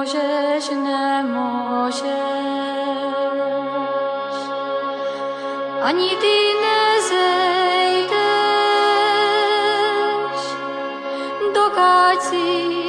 Nemůžeš, nemůžeš, ani ty nezejdeš, dokud si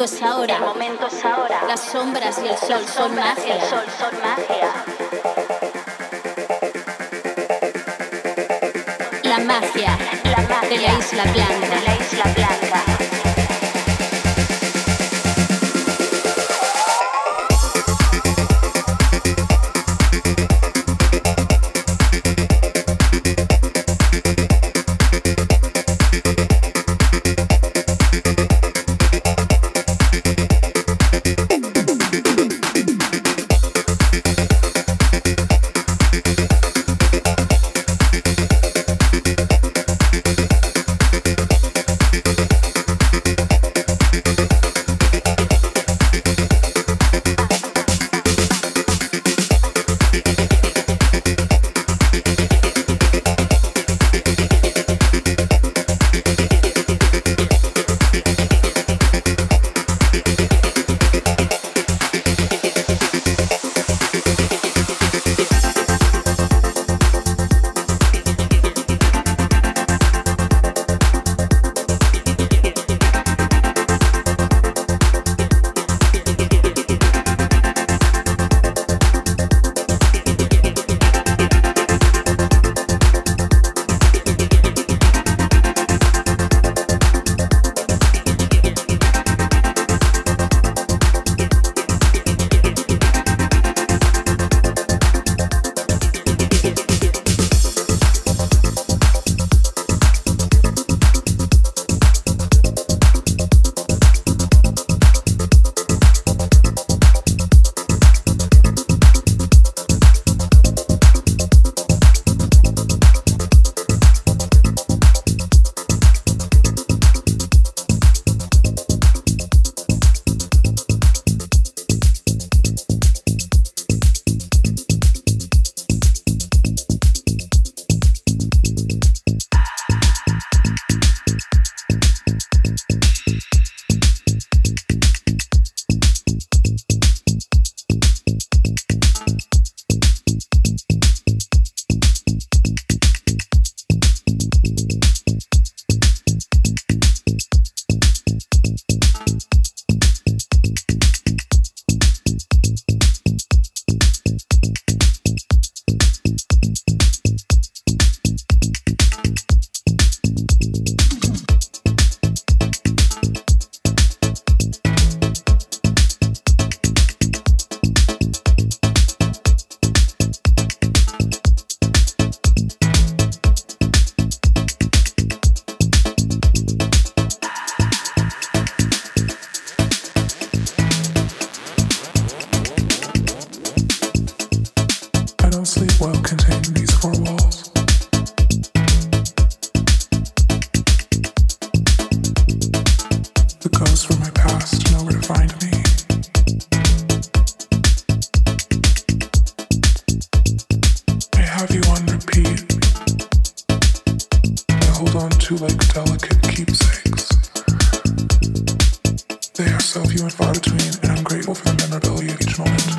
momento es ahora. El momento es ahora. Las sombras y el sol son magia. El sol son magia. La magia, la magia de la isla blanca. They are self you and far between, and I'm grateful for the memorability of each moment.